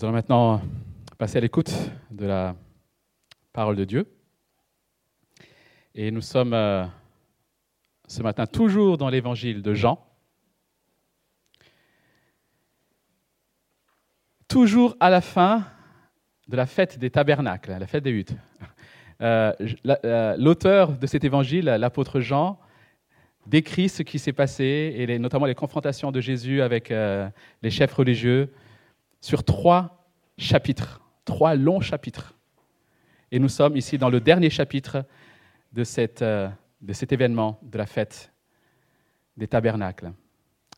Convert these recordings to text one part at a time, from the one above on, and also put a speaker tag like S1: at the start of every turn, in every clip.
S1: Nous allons maintenant passer à l'écoute de la parole de Dieu. Et nous sommes euh, ce matin toujours dans l'évangile de Jean. Toujours à la fin de la fête des tabernacles, la fête des huttes. Euh, euh, l'auteur de cet évangile, l'apôtre Jean, décrit ce qui s'est passé, et notamment les confrontations de Jésus avec les chefs religieux, sur trois chapitres, trois longs chapitres. Et nous sommes ici dans le dernier chapitre de, euh, de cet événement, de la fête des tabernacles.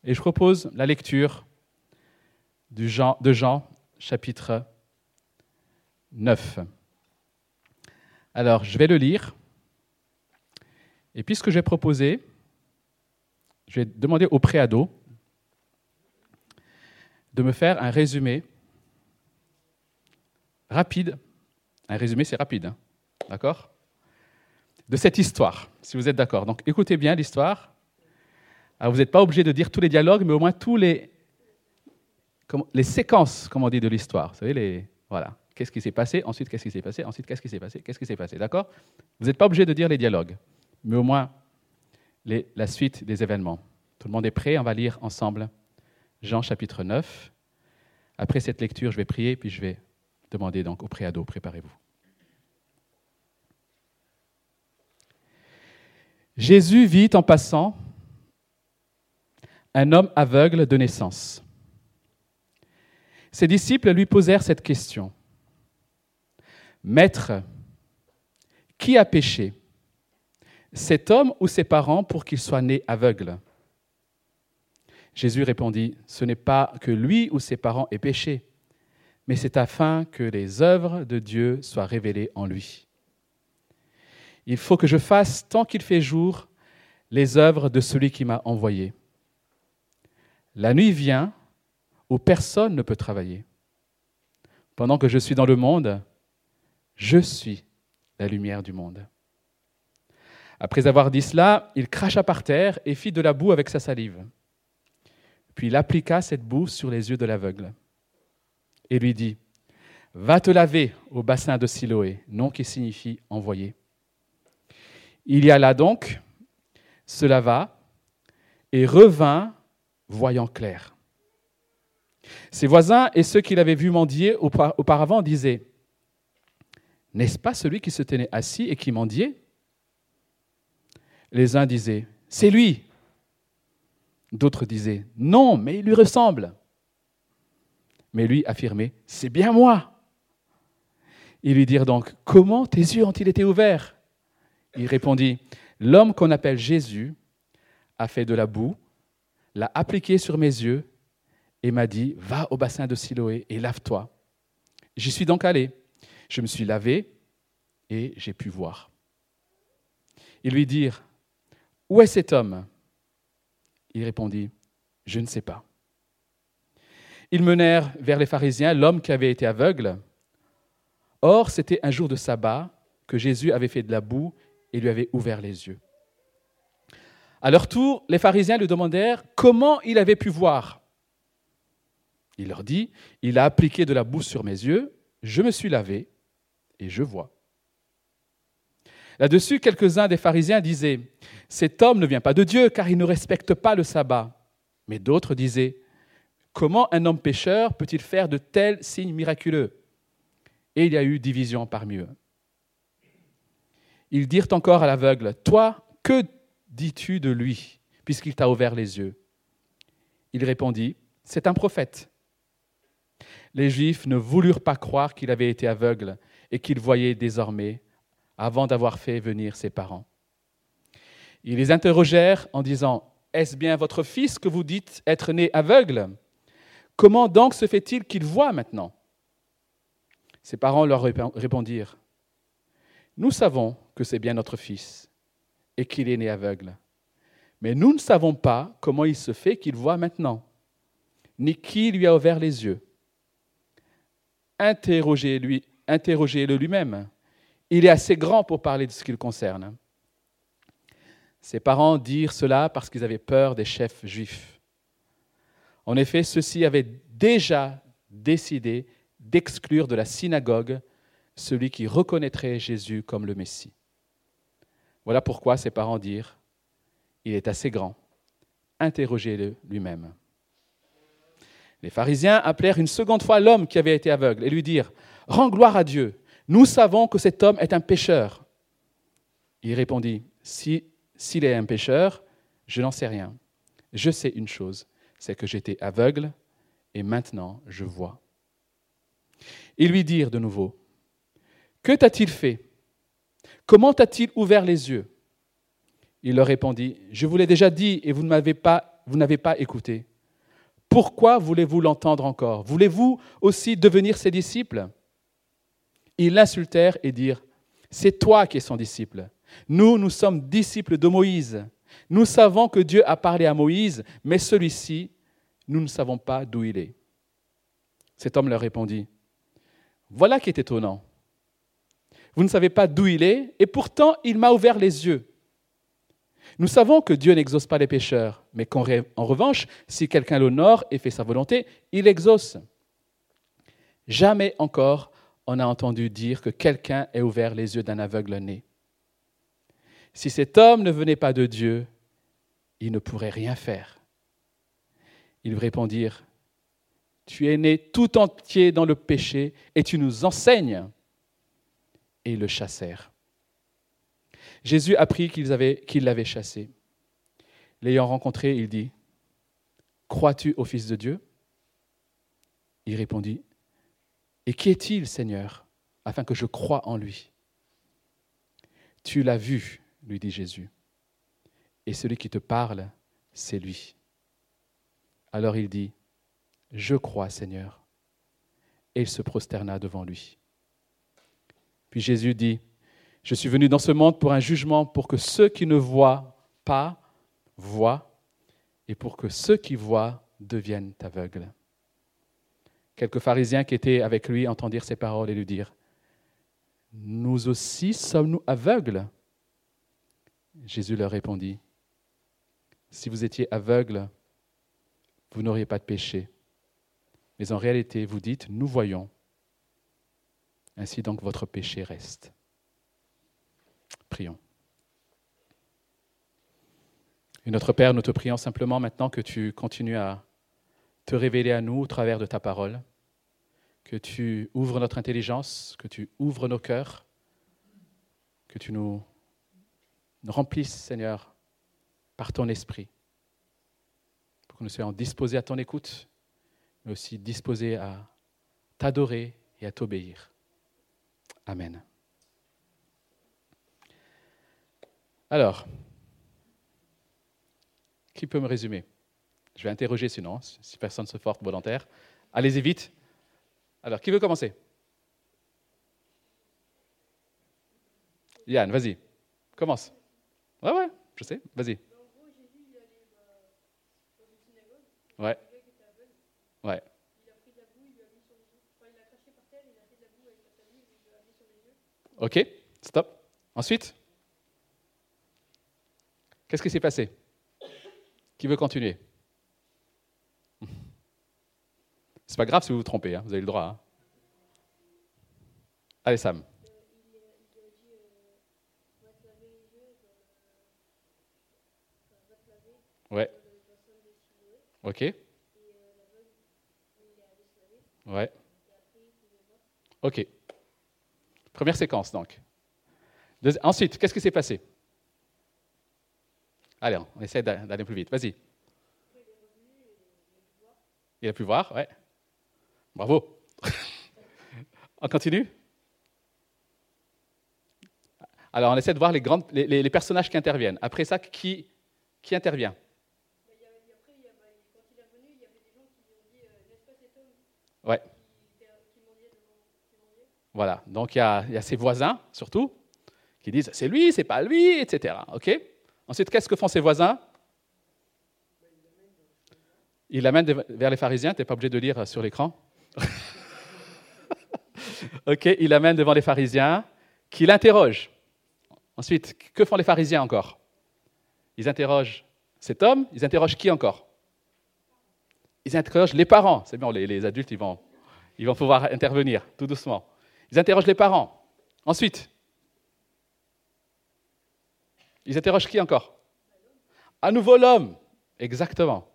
S1: Et je propose la lecture du Jean, de Jean, chapitre 9. Alors, je vais le lire. Et puis, ce que je vais proposer, je vais demander au préado de me faire un résumé rapide. Un résumé, c'est rapide, hein. d'accord? De cette histoire, si vous êtes d'accord. Donc écoutez bien l'histoire. vous n'êtes pas obligé de dire tous les dialogues, mais au moins tous les, les séquences, comme on dit, de l'histoire. Vous savez, les, voilà. Qu'est-ce qui s'est passé Ensuite, qu'est-ce qui s'est passé Ensuite, qu'est-ce qui s'est passé Qu'est-ce qui s'est passé D'accord? Vous n'êtes pas obligé de dire les dialogues, mais au moins la suite des événements. Tout le monde est prêt? On va lire ensemble Jean chapitre 9. Après cette lecture, je vais prier, puis je vais demander donc au préado, préparez-vous. Jésus vit en passant un homme aveugle de naissance. Ses disciples lui posèrent cette question. Maître, qui a péché? Cet homme ou ses parents pour qu'il soit né aveugle? Jésus répondit, Ce n'est pas que lui ou ses parents aient péché, mais c'est afin que les œuvres de Dieu soient révélées en lui. Il faut que je fasse, tant qu'il fait jour, les œuvres de celui qui m'a envoyé. La nuit vient où personne ne peut travailler. Pendant que je suis dans le monde, je suis la lumière du monde. Après avoir dit cela, il cracha par terre et fit de la boue avec sa salive. Puis il appliqua cette boue sur les yeux de l'aveugle et lui dit, Va te laver au bassin de Siloé, nom qui signifie envoyé. Il y alla donc, se lava et revint voyant clair. Ses voisins et ceux qui l'avaient vu mendier auparavant disaient, N'est-ce pas celui qui se tenait assis et qui mendiait? Les uns disaient, C'est lui. D'autres disaient, non, mais il lui ressemble. Mais lui affirmait, c'est bien moi. Ils lui dirent donc, comment tes yeux ont-ils été ouverts? Il répondit, l'homme qu'on appelle Jésus a fait de la boue, l'a appliqué sur mes yeux et m'a dit, va au bassin de Siloé et lave-toi. J'y suis donc allé. Je me suis lavé et j'ai pu voir. Ils lui dirent, où est cet homme? Il répondit, Je ne sais pas. Ils menèrent vers les pharisiens l'homme qui avait été aveugle. Or, c'était un jour de sabbat que Jésus avait fait de la boue et lui avait ouvert les yeux. À leur tour, les pharisiens lui demandèrent comment il avait pu voir. Il leur dit, il a appliqué de la boue sur mes yeux, je me suis lavé et je vois. Là-dessus, quelques-uns des pharisiens disaient, Cet homme ne vient pas de Dieu car il ne respecte pas le sabbat. Mais d'autres disaient, Comment un homme pécheur peut-il faire de tels signes miraculeux? Et il y a eu division parmi eux. Ils dirent encore à l'aveugle, Toi, que dis-tu de lui, puisqu'il t'a ouvert les yeux? Il répondit, C'est un prophète. Les Juifs ne voulurent pas croire qu'il avait été aveugle et qu'il voyait désormais avant d'avoir fait venir ses parents. Ils les interrogèrent en disant, Est-ce bien votre fils que vous dites être né aveugle? Comment donc se fait-il qu'il voit maintenant? Ses parents leur répondirent, Nous savons que c'est bien notre fils et qu'il est né aveugle, mais nous ne savons pas comment il se fait qu'il voit maintenant, ni qui lui a ouvert les yeux. Interrogez-le lui-même il est assez grand pour parler de ce qui le concerne. Ses parents dirent cela parce qu'ils avaient peur des chefs juifs. En effet, ceux-ci avaient déjà décidé d'exclure de la synagogue celui qui reconnaîtrait Jésus comme le Messie. Voilà pourquoi ses parents dirent, il est assez grand, interrogez-le lui-même. Les pharisiens appelèrent une seconde fois l'homme qui avait été aveugle et lui dirent, Rends gloire à Dieu, nous savons que cet homme est un pécheur. Il répondit, S'il est un pécheur, je n'en sais rien. Je sais une chose, c'est que j'étais aveugle et maintenant je vois. Ils lui dirent de nouveau, Que t'a-t-il fait? Comment t'a-t-il ouvert les yeux? Il leur répondit, Je vous l'ai déjà dit et vous n'avez pas, vous n'avez pas écouté. Pourquoi voulez-vous l'entendre encore? Voulez-vous aussi devenir ses disciples? Ils l'insultèrent et dirent, C'est toi qui es son disciple. Nous, nous sommes disciples de Moïse. Nous savons que Dieu a parlé à Moïse, mais celui-ci, nous ne savons pas d'où il est. Cet homme leur répondit, Voilà qui est étonnant. Vous ne savez pas d'où il est, et pourtant il m'a ouvert les yeux. Nous savons que Dieu n'exauce pas les pécheurs, mais qu'en revanche, si quelqu'un l'honore et fait sa volonté, il exauce. Jamais encore on a entendu dire que quelqu'un ait ouvert les yeux d'un aveugle né. Si cet homme ne venait pas de Dieu, il ne pourrait rien faire. Ils répondirent, Tu es né tout entier dans le péché et tu nous enseignes. Et ils le chassèrent. Jésus apprit qu'ils l'avaient chassé. L'ayant rencontré, il dit, Crois-tu au Fils de Dieu? Il répondit, Et qui est-il, Seigneur, afin que je croie en lui? Tu l'as vu, lui dit Jésus, et celui qui te parle, c'est lui. Alors il dit, Je crois, Seigneur. Et il se prosterna devant lui. Puis Jésus dit, Je suis venu dans ce monde pour un jugement, pour que ceux qui ne voient pas voient, et pour que ceux qui voient deviennent aveugles. Quelques pharisiens qui étaient avec lui entendirent ces paroles et lui dirent, Nous aussi sommes-nous aveugles? Jésus leur répondit, Si vous étiez aveugle, vous n'auriez pas de péché. Mais en réalité, vous dites, nous voyons. Ainsi donc votre péché reste. Prions. Et notre Père, nous te prions simplement maintenant que tu continues à te révéler à nous au travers de ta parole, que tu ouvres notre intelligence, que tu ouvres nos cœurs, que tu nous nous remplisse, Seigneur, par ton esprit, pour que nous soyons disposés à ton écoute, mais aussi disposés à t'adorer et à t'obéir. Amen. Alors, qui peut me résumer? Je vais interroger sinon, si personne se porte volontaire. Allez-y vite. Alors, qui veut commencer? Yann, vas-y, commence. Ouais, ouais, je sais, vas-y. Ouais. Ouais. Ok, stop. Ensuite? Qu'est-ce qui s'est passé? Qui veut continuer? C'est pas grave si vous vous trompez, hein, vous avez le droit. Hein. Allez, Sam. Ouais. Ok. Ouais. Ok. Première séquence, donc. Ensuite, qu'est-ce qui s'est passé? Allez, on essaie d'aller plus vite. Vas-y. Il a pu voir, ouais. Bravo. on continue? Alors, on essaie de voir les, les, personnages qui interviennent. Après ça, qui, qui intervient? Ouais. Voilà, donc il y, a, ses voisins, surtout, qui disent c'est lui, c'est pas lui, etc. Ok? Ensuite, qu'est-ce que font ses voisins? Ils l'amènent vers les pharisiens, tu n'es pas obligé de lire sur l'écran. Ok, il l'amène devant les pharisiens, qui l'interrogent. Ensuite, que font les pharisiens encore? Ils interrogent cet homme, ils interrogent qui encore? Ils interrogent les parents. C'est bon, les, adultes, ils vont, Ils vont pouvoir intervenir tout doucement. Ils interrogent les parents. Ensuite, ils interrogent qui encore? À nouveau l'homme. Exactement.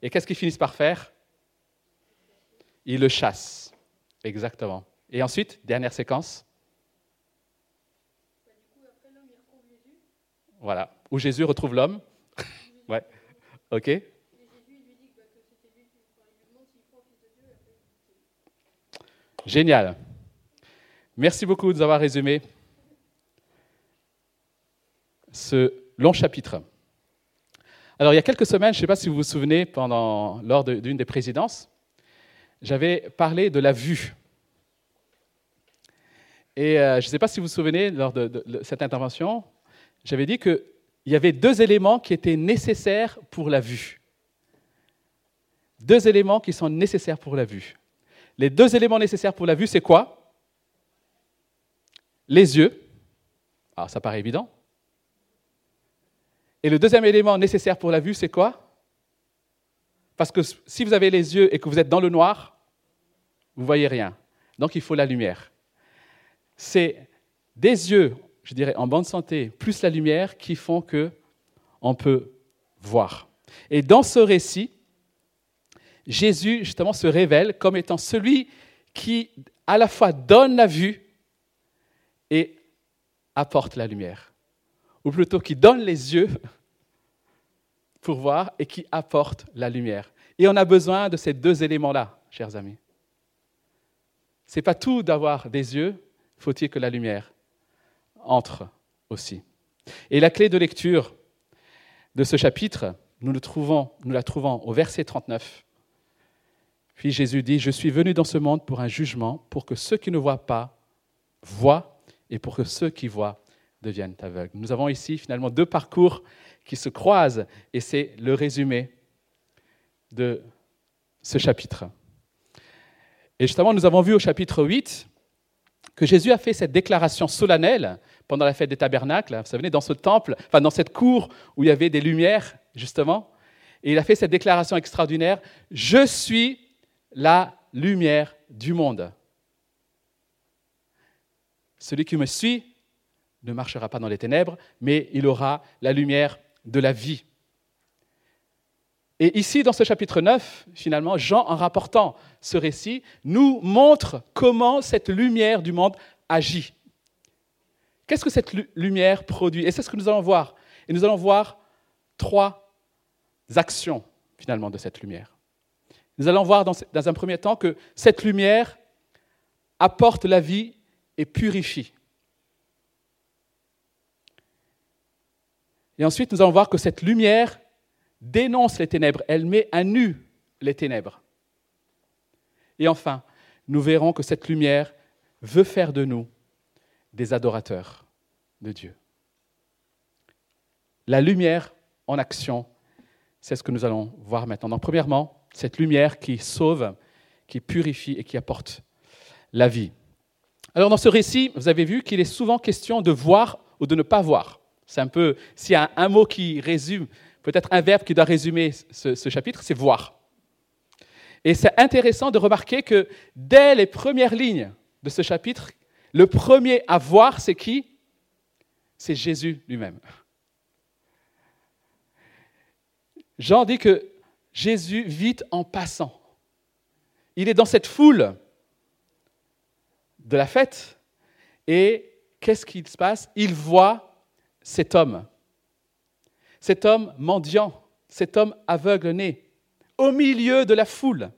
S1: Et qu'est-ce qu'ils finissent par faire? Ils le chassent. Exactement. Et ensuite, dernière séquence. Voilà. Où Jésus retrouve l'homme. ouais. OK Génial. Merci beaucoup de nous avoir résumé ce long chapitre. Alors, il y a quelques semaines, je ne sais pas si vous vous souvenez, pendant, lors d'une des présidences, j'avais parlé de la vue. Et euh, je ne sais pas si vous vous souvenez, lors de, cette intervention, j'avais dit qu'il y avait deux éléments qui étaient nécessaires pour la vue. Deux éléments qui sont nécessaires pour la vue. Les deux éléments nécessaires pour la vue, c'est quoi? Les yeux. Alors, ça paraît évident. Et le deuxième élément nécessaire pour la vue, c'est quoi? Parce que si vous avez les yeux et que vous êtes dans le noir, vous ne voyez rien. Donc il faut la lumière. C'est des yeux, je dirais, en bonne santé, plus la lumière qui font que on peut voir. Et dans ce récit, Jésus justement se révèle comme étant celui qui à la fois donne la vue et apporte la lumière ou plutôt qui donne les yeux pour voir et qui apporte la lumière. Et on a besoin de ces deux éléments-là, chers amis. Ce n'est pas tout d'avoir des yeux, faut-il que la lumière entre aussi. Et la clé de lecture de ce chapitre, nous, le trouvons, nous la trouvons au verset 39. Puis Jésus dit, je suis venu dans ce monde pour un jugement, pour que ceux qui ne voient pas voient, et pour que ceux qui voient deviennent aveugles. Nous avons ici finalement deux parcours qui se croisent et c'est le résumé de ce chapitre. Et justement, nous avons vu au chapitre 8 que Jésus a fait cette déclaration solennelle pendant la fête des tabernacles. Vous savez, dans ce temple, enfin dans cette cour où il y avait des lumières, justement. Et il a fait cette déclaration extraordinaire Je suis la lumière du monde. Celui qui me suit ne marchera pas dans les ténèbres, mais il aura la lumière de la vie. Et ici, dans ce chapitre 9, finalement, Jean, en rapportant ce récit, nous montre comment cette lumière du monde agit. Qu'est-ce que cette lumière produit? Et c'est ce que nous allons voir. Et nous allons voir trois actions, finalement, de cette lumière. Nous allons voir dans, un premier temps que cette lumière apporte la vie et purifie. Et ensuite, nous allons voir que cette lumière dénonce les ténèbres, elle met à nu les ténèbres. Et enfin, nous verrons que cette lumière veut faire de nous des adorateurs de Dieu. La lumière en action, c'est ce que nous allons voir maintenant. Donc, premièrement, cette lumière qui sauve, qui purifie et qui apporte la vie. Alors, dans ce récit, vous avez vu qu'il est souvent question de voir ou de ne pas voir. C'est un peu, s'il y a un mot qui résume, peut-être un verbe qui doit résumer ce, chapitre, c'est voir. Et c'est intéressant de remarquer que dès les premières lignes de ce chapitre, le premier à voir, c'est qui? C'est Jésus lui-même. Jean dit que Jésus vit en passant. Il est dans cette foule de la fête et qu'est-ce qui se passe? Il voit cet homme, cet homme mendiant, cet homme aveugle-né, au milieu de la foule.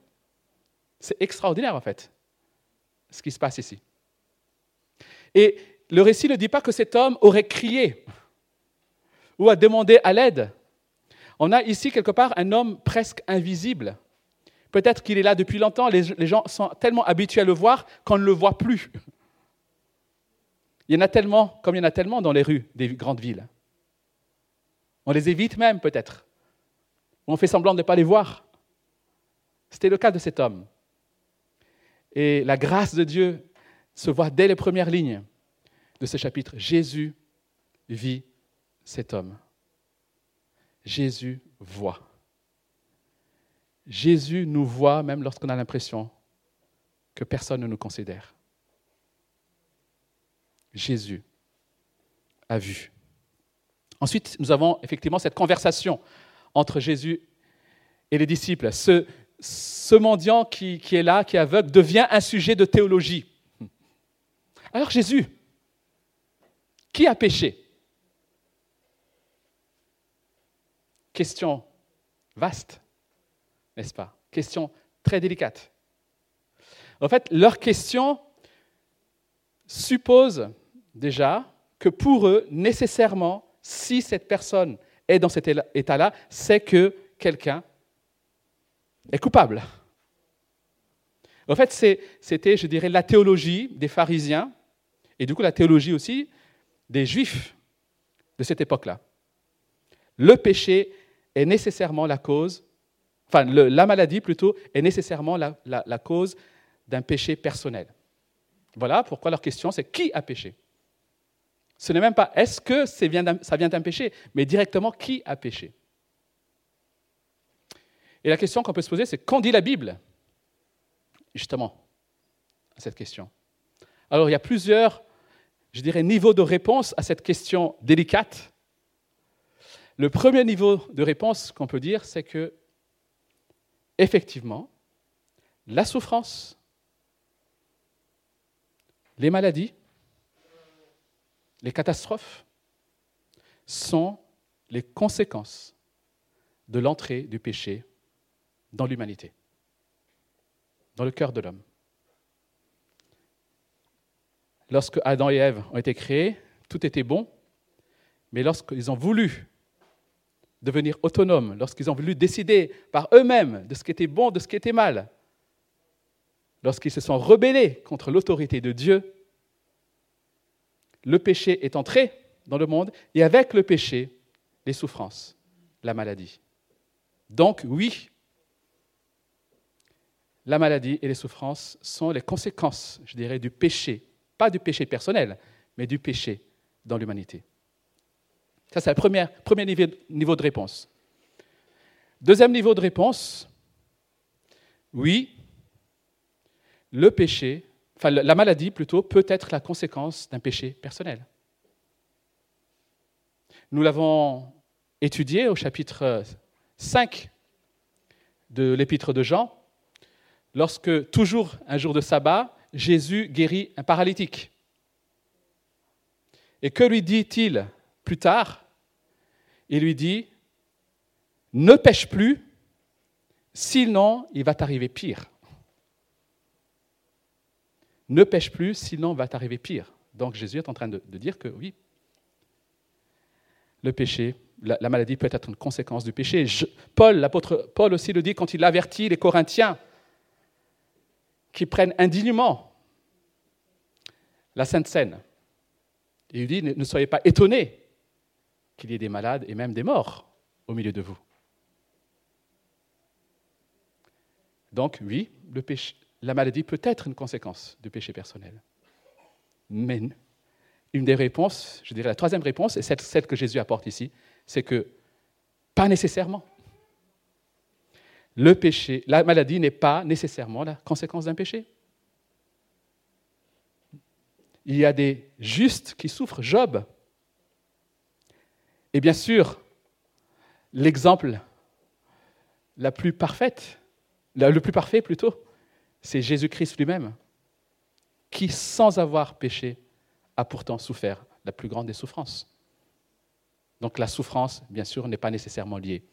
S1: C'est extraordinaire en fait, ce qui se passe ici. Et le récit ne dit pas que cet homme aurait crié ou a demandé à l'aide. On a ici quelque part un homme presque invisible. Peut-être qu'il est là depuis longtemps, les, gens sont tellement habitués à le voir qu'on ne le voit plus. Il y en a tellement, comme il y en a tellement dans les rues des grandes villes. On les évite même peut-être. On fait semblant de ne pas les voir. C'était le cas de cet homme. Et la grâce de Dieu se voit dès les premières lignes de ce chapitre. Jésus vit cet homme. Jésus voit. Jésus nous voit même lorsqu'on a l'impression que personne ne nous considère. Jésus a vu. Ensuite, nous avons effectivement cette conversation entre Jésus et les disciples. Ce, mendiant qui, qui est là, qui est aveugle, devient un sujet de théologie. Alors Jésus, qui a péché? Question vaste, n'est-ce pas? Question très délicate. En fait, leur question suppose déjà que pour eux, nécessairement, si cette personne est dans cet état-là, c'est que quelqu'un est coupable. En fait, c'était, je dirais, la théologie des pharisiens et du coup la théologie aussi des juifs de cette époque-là. Le péché est nécessairement la cause, enfin la maladie plutôt, est nécessairement la, cause d'un péché personnel. Voilà pourquoi leur question c'est qui a péché? Ce n'est même pas est-ce que ça vient d'un péché, mais directement qui a péché. Et la question qu'on peut se poser c'est qu'en dit la Bible Justement, à cette question? Alors il y a plusieurs, je dirais, niveaux de réponse à cette question délicate le premier niveau de réponse qu'on peut dire, c'est que, effectivement, la souffrance, les maladies, les catastrophes sont les conséquences de l'entrée du péché dans l'humanité, dans le cœur de l'homme. Lorsque Adam et Ève ont été créés, tout était bon, mais lorsqu'ils ont voulu devenir autonomes, lorsqu'ils ont voulu décider par eux-mêmes de ce qui était bon, de ce qui était mal, lorsqu'ils se sont rebellés contre l'autorité de Dieu, le péché est entré dans le monde et avec le péché, les souffrances, la maladie. Donc oui, la maladie et les souffrances sont les conséquences, je dirais, du péché, pas du péché personnel, mais du péché dans l'humanité. Ça, c'est le premier, premier niveau de réponse. Deuxième niveau de réponse, oui, le péché, la maladie plutôt, peut être la conséquence d'un péché personnel. Nous l'avons étudié au chapitre 5 de l'épître de Jean, lorsque, toujours un jour de sabbat, Jésus guérit un paralytique. Et que lui dit-il plus tard, il lui dit, ne pêche plus, sinon il va t'arriver pire. Ne pêche plus, sinon va t'arriver pire. Donc Jésus est en train de, dire que oui, le péché, la, maladie peut être une conséquence du péché. Paul, l'apôtre Paul aussi le dit quand il avertit les Corinthiens qui prennent indignement la Sainte Seine. Il dit, ne soyez pas étonnés qu'il y ait des malades et même des morts au milieu de vous. Donc oui, le péché, la maladie peut être une conséquence du péché personnel. Mais une des réponses, je dirais la troisième réponse, et celle, que Jésus apporte ici, c'est que pas nécessairement. La maladie n'est pas nécessairement la conséquence d'un péché. Il y a des justes qui souffrent. Job, et bien sûr, l'exemple la plus parfaite, le plus parfait plutôt, c'est Jésus-Christ lui-même, qui, sans avoir péché, a pourtant souffert la plus grande des souffrances. Donc la souffrance, bien sûr, n'est pas nécessairement liée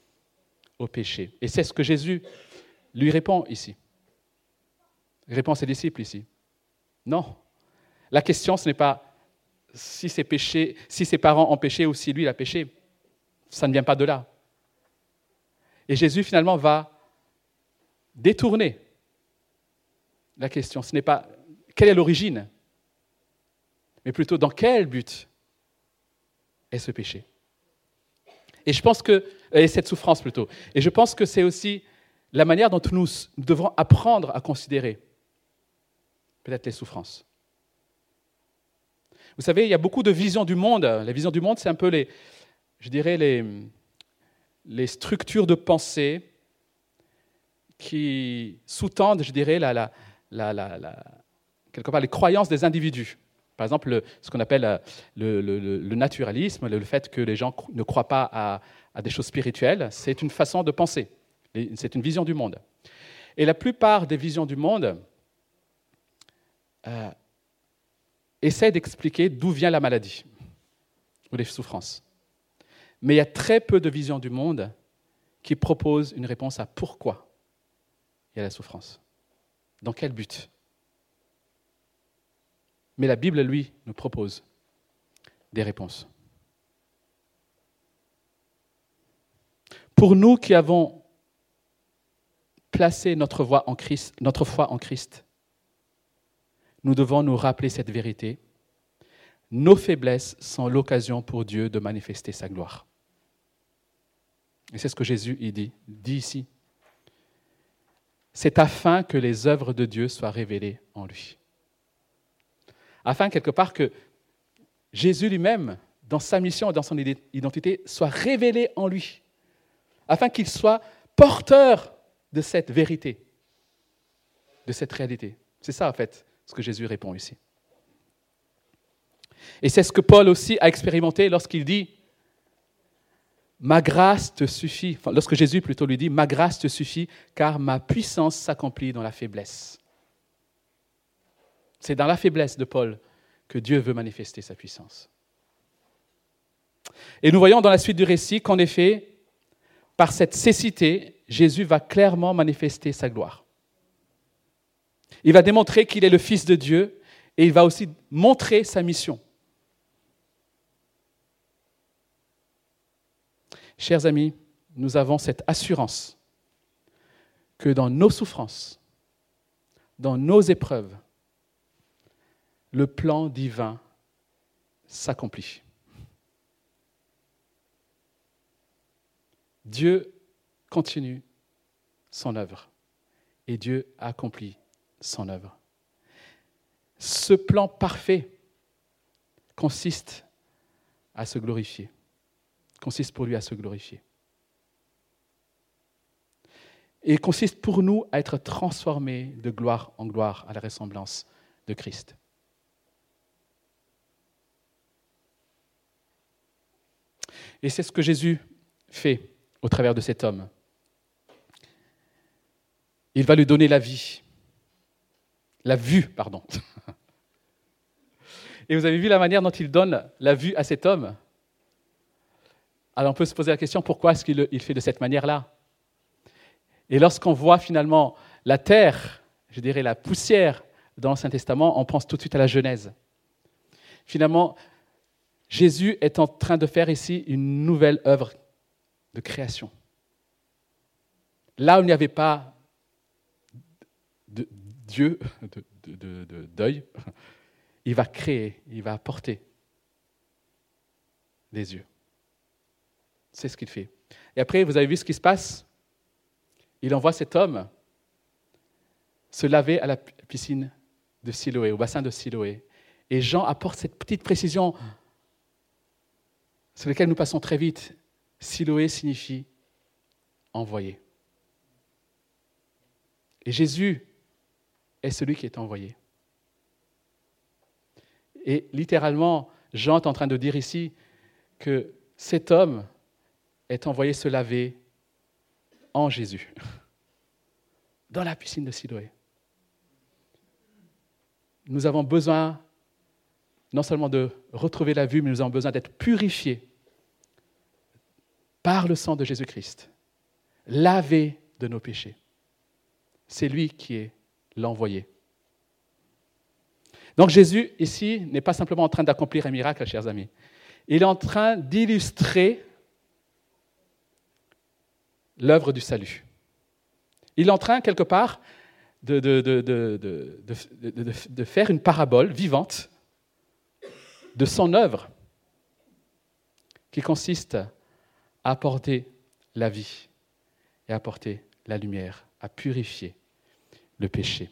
S1: au péché. Et c'est ce que Jésus lui répond ici. Répond à ses disciples ici. Non. La question, ce n'est pas si ses, péchés, si ses parents ont péché ou si lui a péché. Ça ne vient pas de là. Et Jésus finalement va détourner la question. Ce n'est pas quelle est l'origine, mais plutôt dans quel but est ce péché. Et je pense que, et cette souffrance plutôt, et je pense que c'est aussi la manière dont nous devons apprendre à considérer peut-être les souffrances. Vous savez, il y a beaucoup de visions du monde. La vision du monde, c'est un peu les, je dirais, les, les structures de pensée qui sous-tendent, je dirais, la, quelque part les croyances des individus. Par exemple, ce qu'on appelle euh, le, naturalisme, le, fait que les gens ne croient pas à, des choses spirituelles, c'est une façon de penser, c'est une vision du monde. Et la plupart des visions du monde euh, essaient d'expliquer d'où vient la maladie ou les souffrances. Mais il y a très peu de visions du monde qui proposent une réponse à pourquoi il y a la souffrance. Dans quel but? Mais la Bible, lui, nous propose des réponses. Pour nous qui avons placé notre, voix en Christ, notre foi en Christ, nous devons nous rappeler cette vérité. Nos faiblesses sont l'occasion pour Dieu de manifester sa gloire. Et c'est ce que Jésus dit, dit ici. C'est afin que les œuvres de Dieu soient révélées en lui. Afin, quelque part, que Jésus lui-même, dans sa mission et dans son identité, soit révélé en lui. Afin qu'il soit porteur de cette vérité, de cette réalité. C'est ça, en fait, ce que Jésus répond ici. Et c'est ce que Paul aussi a expérimenté lorsqu'il dit Ma grâce te suffit, lorsque Jésus plutôt lui dit Ma grâce te suffit, car ma puissance s'accomplit dans la faiblesse. C'est dans la faiblesse de Paul que Dieu veut manifester sa puissance. Et nous voyons dans la suite du récit qu'en effet, par cette cécité, Jésus va clairement manifester sa gloire. Il va démontrer qu'il est le Fils de Dieu et il va aussi montrer sa mission. Chers amis, nous avons cette assurance que dans nos souffrances, dans nos épreuves, le plan divin s'accomplit. Dieu continue son œuvre et Dieu accomplit son œuvre. Ce plan parfait consiste à se glorifier, consiste pour lui à se glorifier. Et consiste pour nous à être transformés de gloire en gloire à la ressemblance de Christ. Et c'est ce que Jésus fait au travers de cet homme. Il va lui donner la vie. La vue, pardon. Et vous avez vu la manière dont il donne la vue à cet homme? Alors on peut se poser la question, pourquoi est-ce qu'il fait de cette manière-là? Et lorsqu'on voit finalement la terre, je dirais la poussière dans l'Ancien Testament, on pense tout de suite à la Genèse. Finalement, Jésus est en train de faire ici une nouvelle œuvre de création. Là où il n'y avait pas de Dieu, de, il va créer, il va apporter des yeux. C'est ce qu'il fait. Et après, vous avez vu ce qui se passe? Il envoie cet homme se laver à la piscine de Siloé, au bassin de Siloé. Et Jean apporte cette petite précision sur laquelle nous passons très vite. Siloé signifie envoyé. Et Jésus est celui qui est envoyé. Et littéralement, Jean est en train de dire ici que cet homme est envoyé se laver en Jésus, dans la piscine de Siloé. Nous avons besoin non seulement de retrouver la vue, mais nous avons besoin d'être purifiés par le sang de Jésus-Christ, lavés de nos péchés. C'est lui qui est l'envoyé. Donc Jésus, ici, n'est pas simplement en train d'accomplir un miracle, chers amis. Il est en train d'illustrer l'œuvre du salut. Il est en train, quelque part, de, faire une parabole vivante de son œuvre, qui consiste à apporter la vie et à apporter la lumière, à purifier le péché.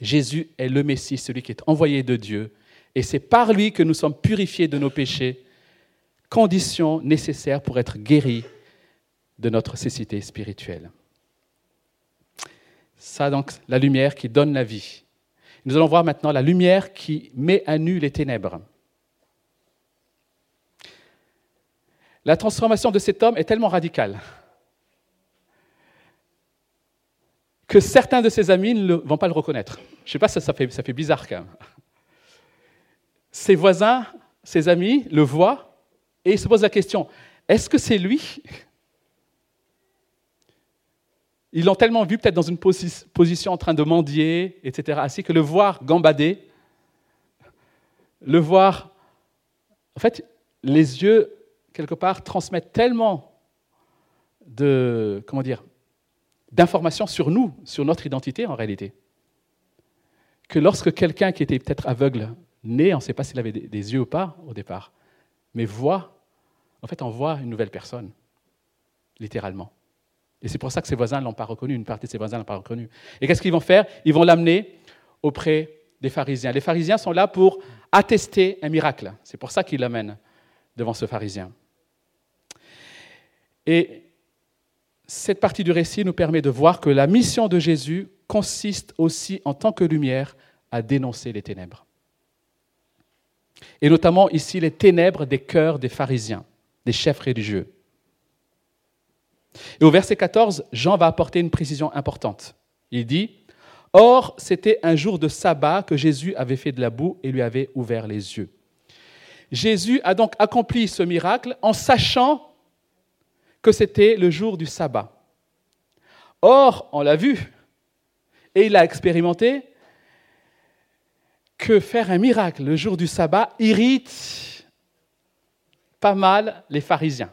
S1: Jésus est le Messie, celui qui est envoyé de Dieu, et c'est par lui que nous sommes purifiés de nos péchés, condition nécessaire pour être guéris de notre cécité spirituelle. Ça, donc, la lumière qui donne la vie. Nous allons voir maintenant la lumière qui met à nu les ténèbres. La transformation de cet homme est tellement radicale que certains de ses amis ne vont pas le reconnaître. Je ne sais pas si ça fait, ça fait bizarre quand même. Ses voisins, ses amis le voient et ils se posent la question, est-ce que c'est lui Ils l'ont tellement vu peut-être dans une position en train de mendier, etc., ainsi que le voir gambader, le voir... En fait, les yeux, quelque part, transmettent tellement de... Comment dire d'informations sur nous, sur notre identité en réalité. Que lorsque quelqu'un qui était peut-être aveugle naît, on ne sait pas s'il avait des yeux ou pas au départ, mais voit, en fait on voit une nouvelle personne, littéralement. Et c'est pour ça que ses voisins ne l'ont pas reconnu, une partie de ses voisins ne l'ont pas reconnu. Et qu'est-ce qu'ils vont faire? Ils vont l'amener auprès des pharisiens. Les pharisiens sont là pour attester un miracle. C'est pour ça qu'ils l'amènent devant ce pharisien. Et cette partie du récit nous permet de voir que la mission de Jésus consiste aussi, en tant que lumière, à dénoncer les ténèbres. Et notamment ici les ténèbres des cœurs des pharisiens, des chefs religieux. Et au verset 14, Jean va apporter une précision importante. Il dit, Or, c'était un jour de sabbat que Jésus avait fait de la boue et lui avait ouvert les yeux. Jésus a donc accompli ce miracle en sachant que c'était le jour du sabbat. Or, on l'a vu, et il a expérimenté que faire un miracle le jour du sabbat irrite pas mal les pharisiens.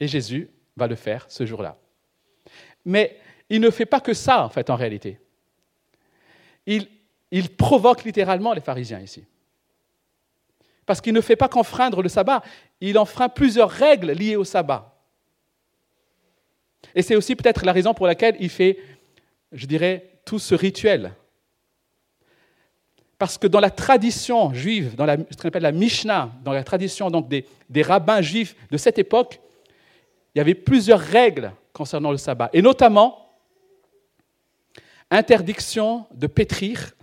S1: Et Jésus va le faire ce jour-là. Mais il ne fait pas que ça, en fait, en réalité. Il, il provoque littéralement les pharisiens ici. Parce qu'il ne fait pas qu'enfreindre le sabbat, il enfreint plusieurs règles liées au sabbat. Et c'est aussi peut-être la raison pour laquelle il fait, je dirais, tout ce rituel. Parce que dans la tradition juive, dans la, ce qu'on appelle la Mishnah, dans la tradition donc des, des rabbins juifs de cette époque, il y avait plusieurs règles concernant le sabbat, et notamment interdiction de pétrir,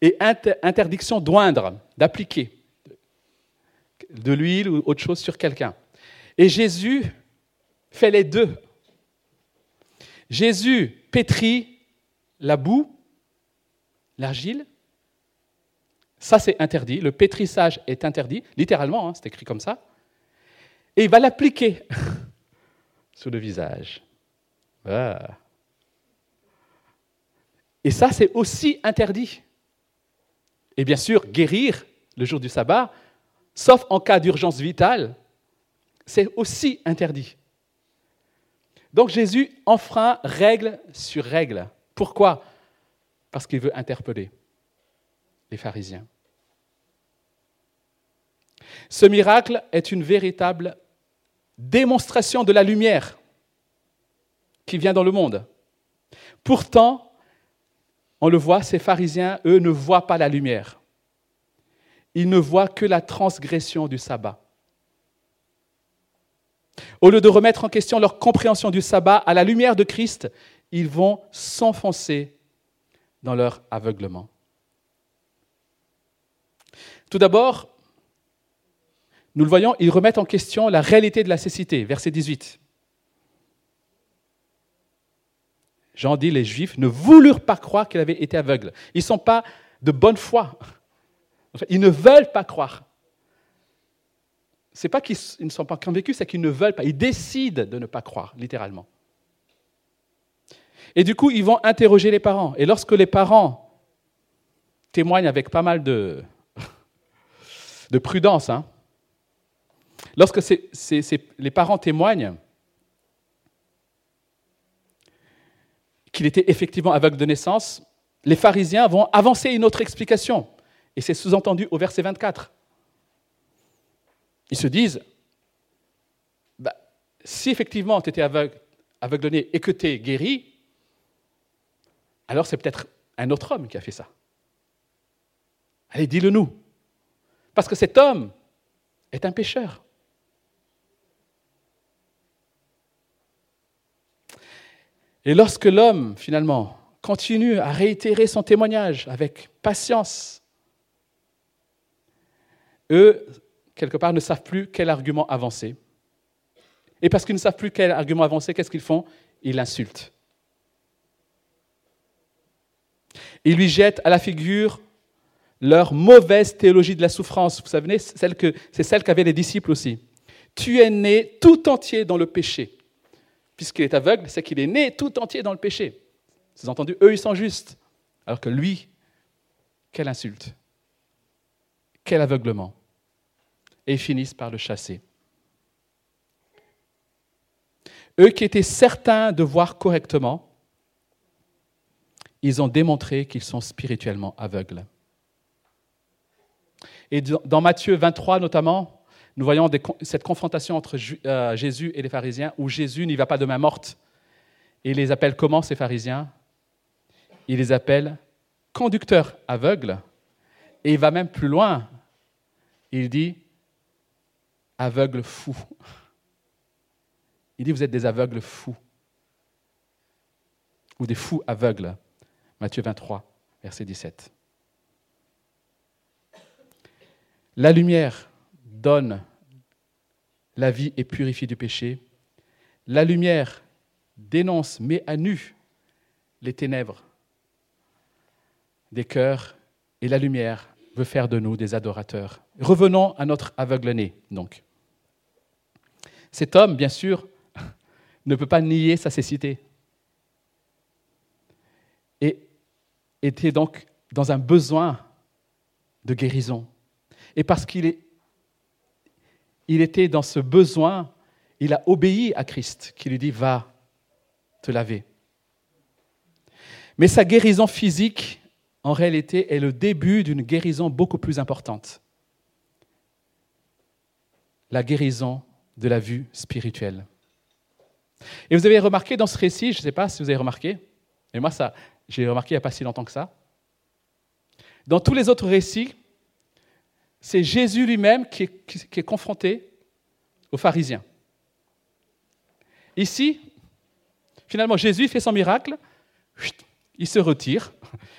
S1: et interdiction d'oindre, d'appliquer de l'huile ou autre chose sur quelqu'un. Et Jésus fait les deux. Jésus pétrit la boue, l'argile. Ça, c'est interdit. Le pétrissage est interdit, littéralement, hein, c'est écrit comme ça. Et il va l'appliquer sur le visage. Ah. Et ça, c'est aussi interdit. Et bien sûr, guérir le jour du sabbat, sauf en cas d'urgence vitale, c'est aussi interdit. Donc Jésus enfreint règle sur règle. Pourquoi? Parce qu'il veut interpeller les pharisiens. Ce miracle est une véritable démonstration de la lumière qui vient dans le monde. Pourtant, on le voit, ces pharisiens, eux, ne voient pas la lumière. Ils ne voient que la transgression du sabbat. Au lieu de remettre en question leur compréhension du sabbat à la lumière de Christ, ils vont s'enfoncer dans leur aveuglement. Tout d'abord, nous le voyons, ils remettent en question la réalité de la cécité, verset 18. Jean dit, les Juifs ne voulurent pas croire qu'il avait été aveugle. Ils ne sont pas de bonne foi. Ils ne veulent pas croire. Ce n'est pas qu'ils ne sont pas convaincus, c'est qu'ils ne veulent pas. Ils décident de ne pas croire, littéralement. Et du coup, ils vont interroger les parents. Et lorsque les parents témoignent avec pas mal de, de prudence, hein, lorsque les parents témoignent, qu'il était effectivement aveugle de naissance, les pharisiens vont avancer une autre explication. Et c'est sous-entendu au verset 24. Ils se disent, bah, si effectivement tu étais aveugle, aveuglonné et que tu es guéri, alors c'est peut-être un autre homme qui a fait ça. Allez, dis-le nous. Parce que cet homme est un pécheur. Et lorsque l'homme, finalement, continue à réitérer son témoignage avec patience, eux, quelque part, ne savent plus quel argument avancer. Et parce qu'ils ne savent plus quel argument avancer, qu'est-ce qu'ils font? Ils l'insultent. Ils lui jettent à la figure leur mauvaise théologie de la souffrance. Vous savez, c'est celle qu'avaient les disciples aussi. Tu es né tout entier dans le péché. Puisqu'il est aveugle, c'est qu'il est né tout entier dans le péché. Avez entendu, eux, ils sont justes. Alors que lui, quelle insulte. Quel aveuglement. Et ils finissent par le chasser. Eux qui étaient certains de voir correctement, ils ont démontré qu'ils sont spirituellement aveugles. Et dans Matthieu 23 notamment, nous voyons cette confrontation entre euh, Jésus et les pharisiens, où Jésus n'y va pas de main morte. Et il les appelle comment ces pharisiens? Il les appelle conducteurs aveugles. Et il va même plus loin. Il dit aveugles fous. Il dit vous êtes des aveugles fous. Ou des fous aveugles. Matthieu 23, verset 17. La lumière donne la vie et purifie du péché. La lumière dénonce, met à nu les ténèbres des cœurs, et la lumière veut faire de nous des adorateurs. Revenons à notre aveugle-né, donc. Cet homme, bien sûr, ne peut pas nier sa cécité. Et était donc dans un besoin de guérison. Et parce qu'il il était dans ce besoin, il a obéi à Christ qui lui dit Va te laver. Mais sa guérison physique, en réalité, est le début d'une guérison beaucoup plus importante. La guérison de la vue spirituelle. Et vous avez remarqué dans ce récit, je ne sais pas si vous avez remarqué, mais moi, ça, j'ai remarqué il n'y a pas si longtemps que ça. Dans tous les autres récits, c'est Jésus lui-même qui, est confronté aux pharisiens. Ici, finalement, Jésus fait son miracle, il se retire.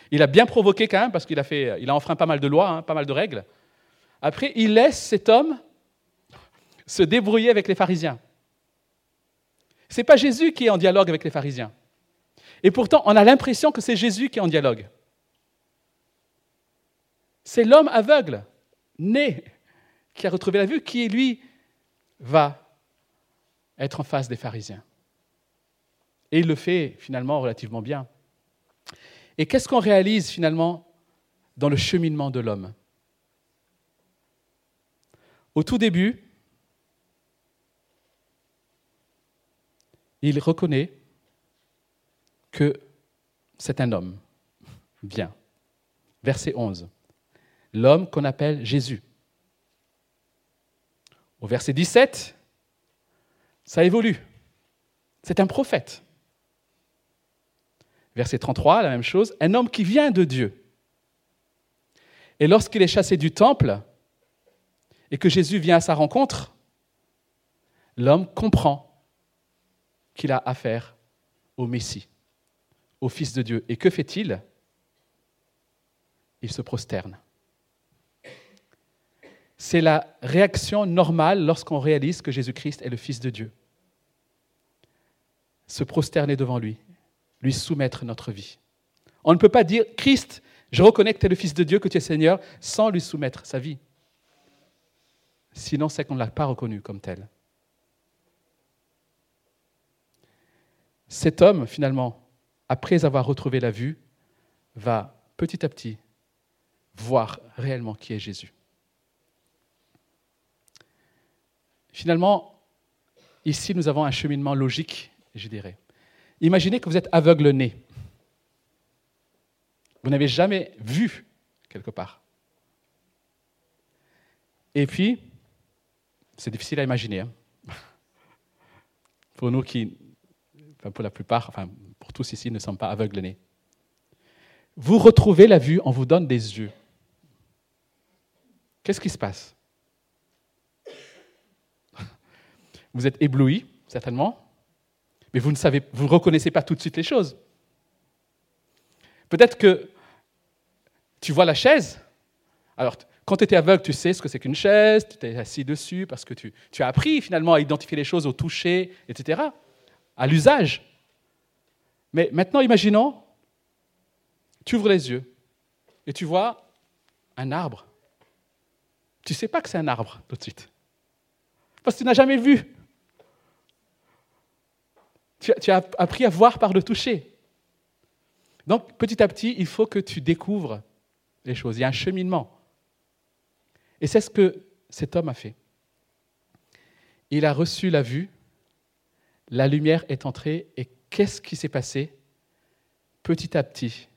S1: Il a bien provoqué quand même, parce qu'il a, enfreint pas mal de lois, hein, pas mal de règles. Après, il laisse cet homme se débrouiller avec les pharisiens. Ce n'est pas Jésus qui est en dialogue avec les pharisiens. Et pourtant, on a l'impression que c'est Jésus qui est en dialogue. C'est l'homme aveugle, né, qui a retrouvé la vue, qui, lui, va être en face des pharisiens. Et il le fait finalement relativement bien. Et qu'est-ce qu'on réalise finalement dans le cheminement de l'homme? Au tout début, il reconnaît que c'est un homme bien. Verset 11. L'homme qu'on appelle Jésus. Au verset 17, ça évolue. C'est un prophète. Verset 33, la même chose, un homme qui vient de Dieu. Et lorsqu'il est chassé du temple et que Jésus vient à sa rencontre, l'homme comprend qu'il a affaire au Messie, au Fils de Dieu. Et que fait-il? Il se prosterne. C'est la réaction normale lorsqu'on réalise que Jésus-Christ est le Fils de Dieu. Se prosterner devant lui, lui soumettre notre vie. On ne peut pas dire, Christ, je reconnais que tu es le Fils de Dieu, que tu es Seigneur, sans lui soumettre sa vie. Sinon, c'est qu'on ne l'a pas reconnu comme tel. cet homme, finalement, après avoir retrouvé la vue, va petit à petit voir réellement qui est Jésus. Finalement, ici, nous avons un cheminement logique, je dirais. Imaginez que vous êtes aveugle-né. Vous n'avez jamais vu quelque part. Et puis, c'est difficile à imaginer. Hein. Pour nous qui pour la plupart, enfin pour tous ici, ne sommes pas aveugles Vous retrouvez la vue, on vous donne des yeux. Qu'est-ce qui se passe? Vous êtes ébloui, certainement, Mais vous ne savez, vous reconnaissez pas tout de suite les choses. Peut-être que tu vois la chaise. Alors, quand tu étais aveugle, tu sais ce que c'est qu'une chaise, tu t'es assis dessus parce que tu, tu, as appris finalement à identifier les choses au toucher, etc., à l'usage. Mais maintenant, imaginons, tu ouvres les yeux et tu vois un arbre. Tu ne sais pas que c'est un arbre tout de suite. Parce que tu n'as jamais vu. Tu, as appris à voir par le toucher. Donc, petit à petit, il faut que tu découvres les choses. Il y a un cheminement. Et c'est ce que cet homme a fait. Il a reçu la vue, la lumière est entrée, et qu'est-ce qui s'est passé? Petit à petit,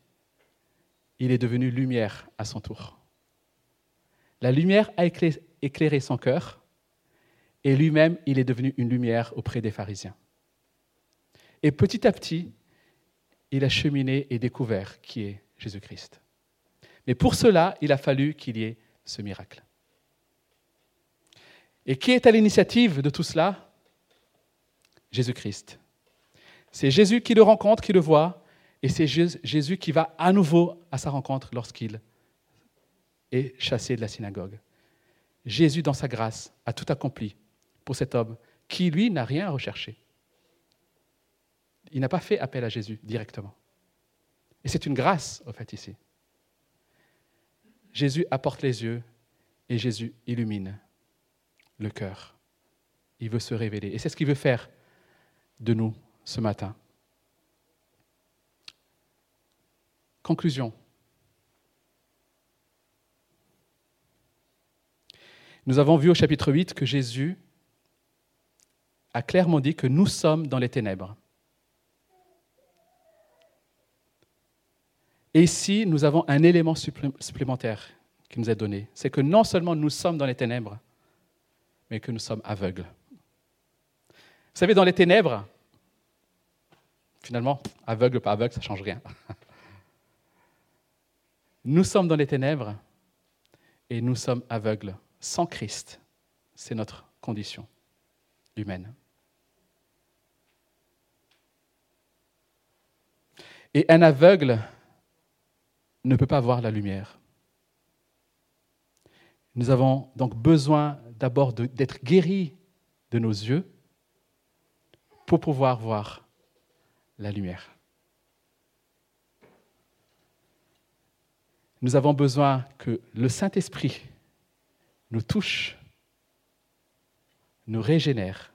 S1: il est devenu lumière à son tour. La lumière a éclairé son cœur, et lui-même, il est devenu une lumière auprès des pharisiens. Et petit à petit, il a cheminé et découvert qui est Jésus-Christ. Mais pour cela, il a fallu qu'il y ait ce miracle. Et qui est à l'initiative de tout cela? Jésus-Christ. C'est Jésus qui le rencontre, qui le voit, et c'est Jésus qui va à nouveau à sa rencontre lorsqu'il est chassé de la synagogue. Jésus, dans sa grâce, a tout accompli pour cet homme qui, lui, n'a rien à rechercher. Il n'a pas fait appel à Jésus directement. Et c'est une grâce, au fait, ici. Jésus apporte les yeux et Jésus illumine le cœur. Il veut se révéler. Et c'est ce qu'il veut faire de nous ce matin. Conclusion. Nous avons vu au chapitre 8 que Jésus a clairement dit que nous sommes dans les ténèbres. Et ici, nous avons un élément supplémentaire qui nous est donné. C'est que non seulement nous sommes dans les ténèbres, mais que nous sommes aveugles. Vous savez, dans les ténèbres, finalement, aveugle pas aveugle, ça ne change rien. Nous sommes dans les ténèbres et nous sommes aveugles. Sans Christ, c'est notre condition humaine. Et un aveugle ne peut pas voir la lumière. Nous avons donc besoin d'abord d'être guéris de nos yeux pour pouvoir voir la lumière. Nous avons besoin que le Saint-Esprit nous touche, nous régénère,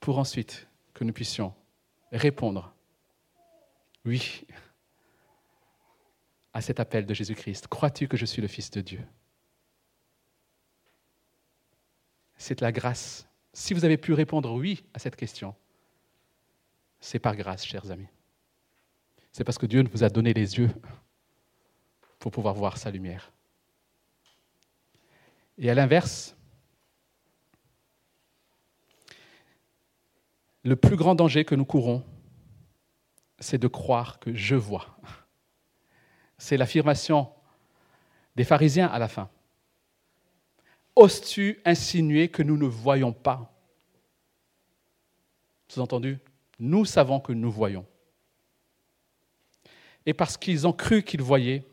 S1: pour ensuite que nous puissions répondre, oui, à cet appel de Jésus-Christ. Crois-tu que je suis le Fils de Dieu? C'est la grâce. Si vous avez pu répondre oui à cette question, c'est par grâce, chers amis. C'est parce que Dieu vous a donné les yeux pour pouvoir voir sa lumière. Et à l'inverse, le plus grand danger que nous courons, c'est de croire que je vois. C'est l'affirmation des pharisiens à la fin. Oses-tu insinuer que nous ne voyons pas? Sous-entendu, nous savons que nous voyons. Et parce qu'ils ont cru qu'ils voyaient,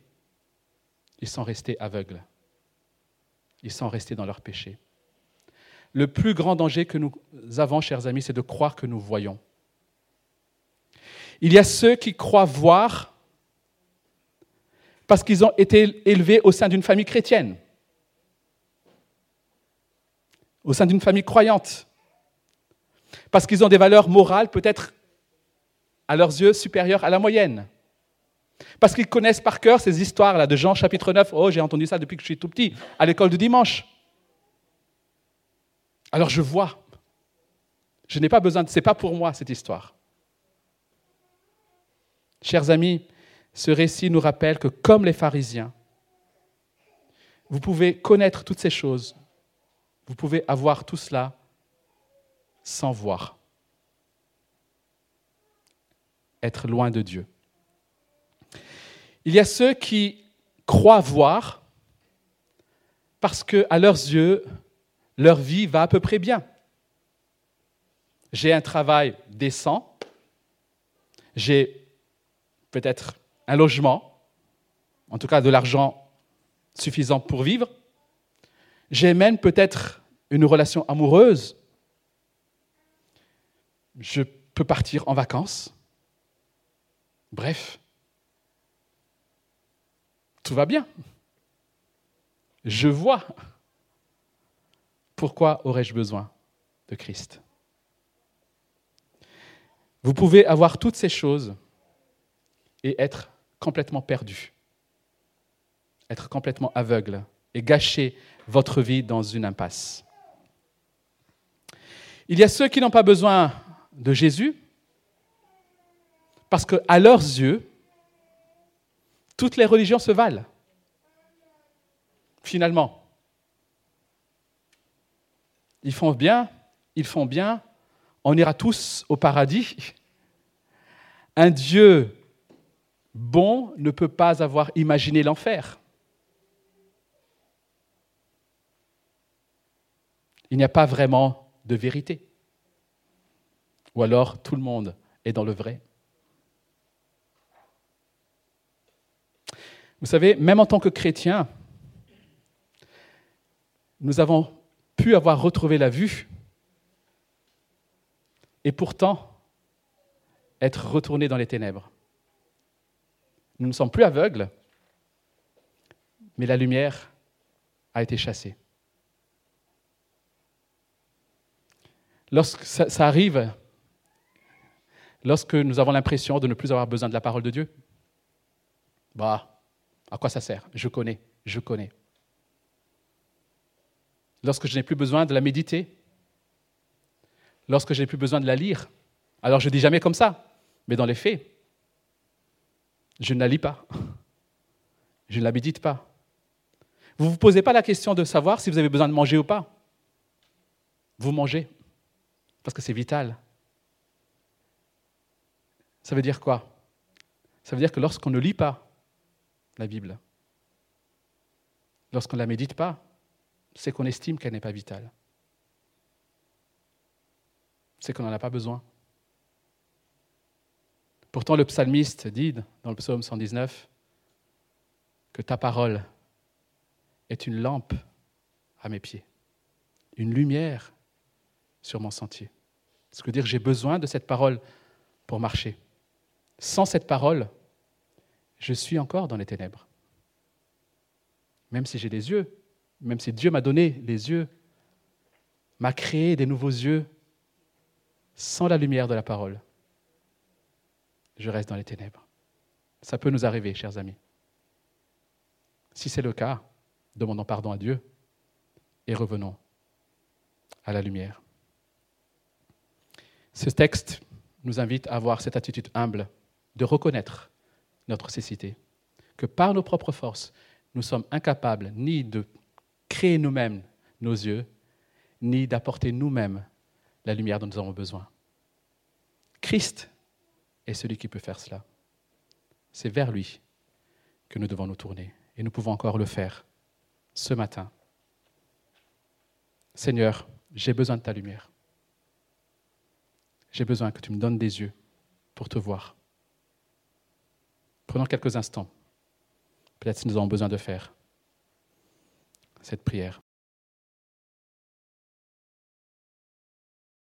S1: ils sont restés aveugles. Ils sont restés dans leur péché. Le plus grand danger que nous avons, chers amis, c'est de croire que nous voyons. Il y a ceux qui croient voir parce qu'ils ont été élevés au sein d'une famille chrétienne, au sein d'une famille croyante, parce qu'ils ont des valeurs morales peut-être à leurs yeux supérieures à la moyenne, parce qu'ils connaissent par cœur ces histoires-là de Jean chapitre 9, oh j'ai entendu ça depuis que je suis tout petit, à l'école du dimanche. Alors je vois, je n'ai pas besoin de... Ce n'est pas pour moi cette histoire. Chers amis, ce récit nous rappelle que comme les pharisiens, vous pouvez connaître toutes ces choses, vous pouvez avoir tout cela sans voir, être loin de Dieu. Il y a ceux qui croient voir parce que à leurs yeux, leur vie va à peu près bien. j'ai un travail décent, j'ai peut-être un logement, en tout cas de l'argent suffisant pour vivre, j'ai même peut-être une relation amoureuse, je peux partir en vacances, bref, tout va bien. Je vois. Pourquoi aurais-je besoin de Christ Vous pouvez avoir toutes ces choses et être complètement perdu, être complètement aveugle et gâcher votre vie dans une impasse. Il y a ceux qui n'ont pas besoin de Jésus parce qu'à leurs yeux, toutes les religions se valent. Finalement, ils font bien, ils font bien, on ira tous au paradis. Un Dieu bon ne peut pas avoir imaginé l'enfer. Il n'y a pas vraiment de vérité. Ou alors tout le monde est dans le vrai. Vous savez, même en tant que chrétien, nous avons pu avoir retrouvé la vue et pourtant être retournés dans les ténèbres. Nous ne sommes plus aveugles, mais la lumière a été chassée. Lorsque ça, arrive, lorsque nous avons l'impression de ne plus avoir besoin de la parole de Dieu, bah, à quoi ça sert? Je connais, je connais. Lorsque je n'ai plus besoin de la méditer, lorsque je n'ai plus besoin de la lire, alors je ne dis jamais comme ça, mais dans les faits, je ne la lis pas, je ne la médite pas. Vous ne vous posez pas la question de savoir si vous avez besoin de manger ou pas. Vous mangez, parce que c'est vital. Ça veut dire quoi? Ça veut dire que lorsqu'on ne lit pas la Bible, lorsqu'on ne la médite pas, c'est qu'on estime qu'elle n'est pas vitale. C'est qu'on n'en a pas besoin. Pourtant, le psalmiste dit dans le psaume 119 que ta parole est une lampe à mes pieds, une lumière sur mon sentier. Ce veut dire que j'ai besoin de cette parole pour marcher. Sans cette parole, je suis encore dans les ténèbres. Même si j'ai des yeux, même si Dieu m'a donné les yeux, m'a créé des nouveaux yeux, sans la lumière de la parole, je reste dans les ténèbres. Ça peut nous arriver, chers amis. Si c'est le cas, demandons pardon à Dieu et revenons à la lumière. Ce texte nous invite à avoir cette attitude humble de reconnaître notre cécité, que par nos propres forces, nous sommes incapables ni de créer nous-mêmes nos yeux, ni d'apporter nous-mêmes la lumière dont nous avons besoin. Christ est celui qui peut faire cela. C'est vers lui que nous devons nous tourner. Et nous pouvons encore le faire ce matin. Seigneur, j'ai besoin de ta lumière. J'ai besoin que tu me donnes des yeux pour te voir. Prenons quelques instants. Peut-être que nous avons besoin de faire cette prière.